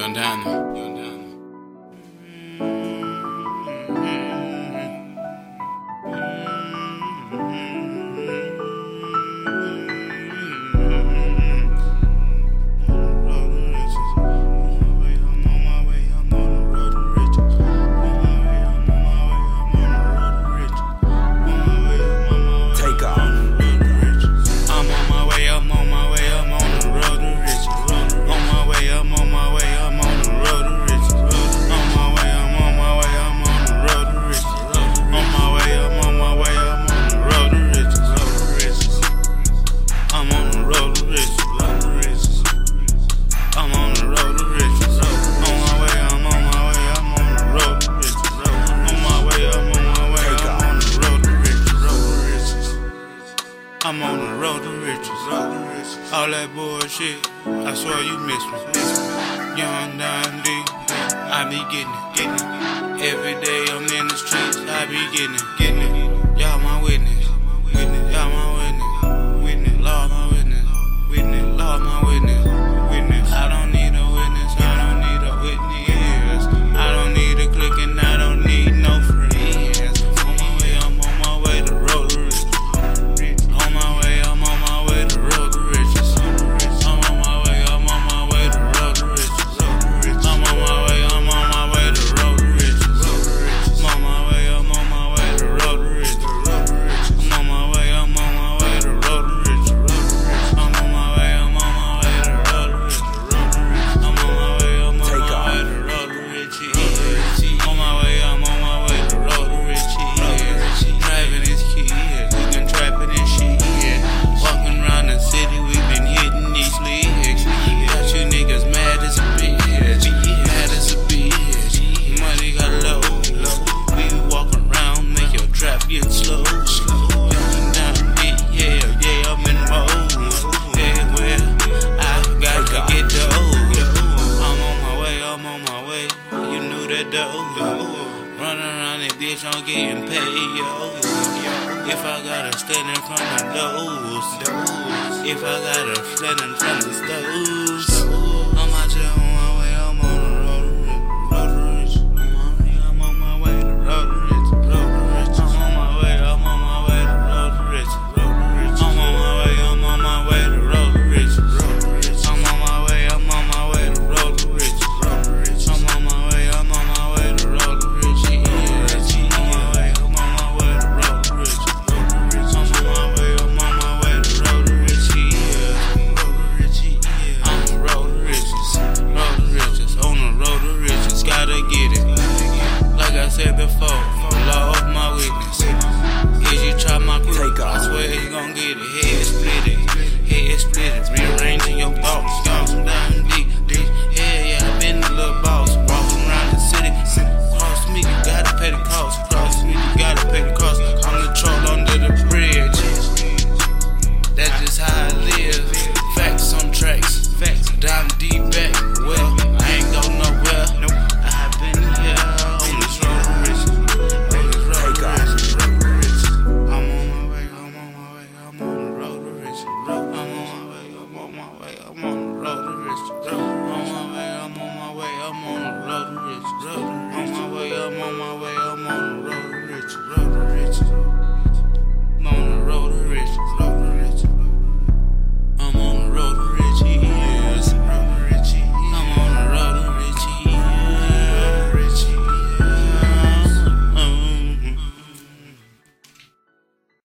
Yondana. Yondana. I'm on the road to riches. Oh. All that bullshit, I swear you miss me. Young Don I be getting it. Every day I'm in the streets, I be getting it. Running around that bitch, I'm getting paid, yo. If I gotta stand in front of those, if I gotta stand in front of those, I'm out your own.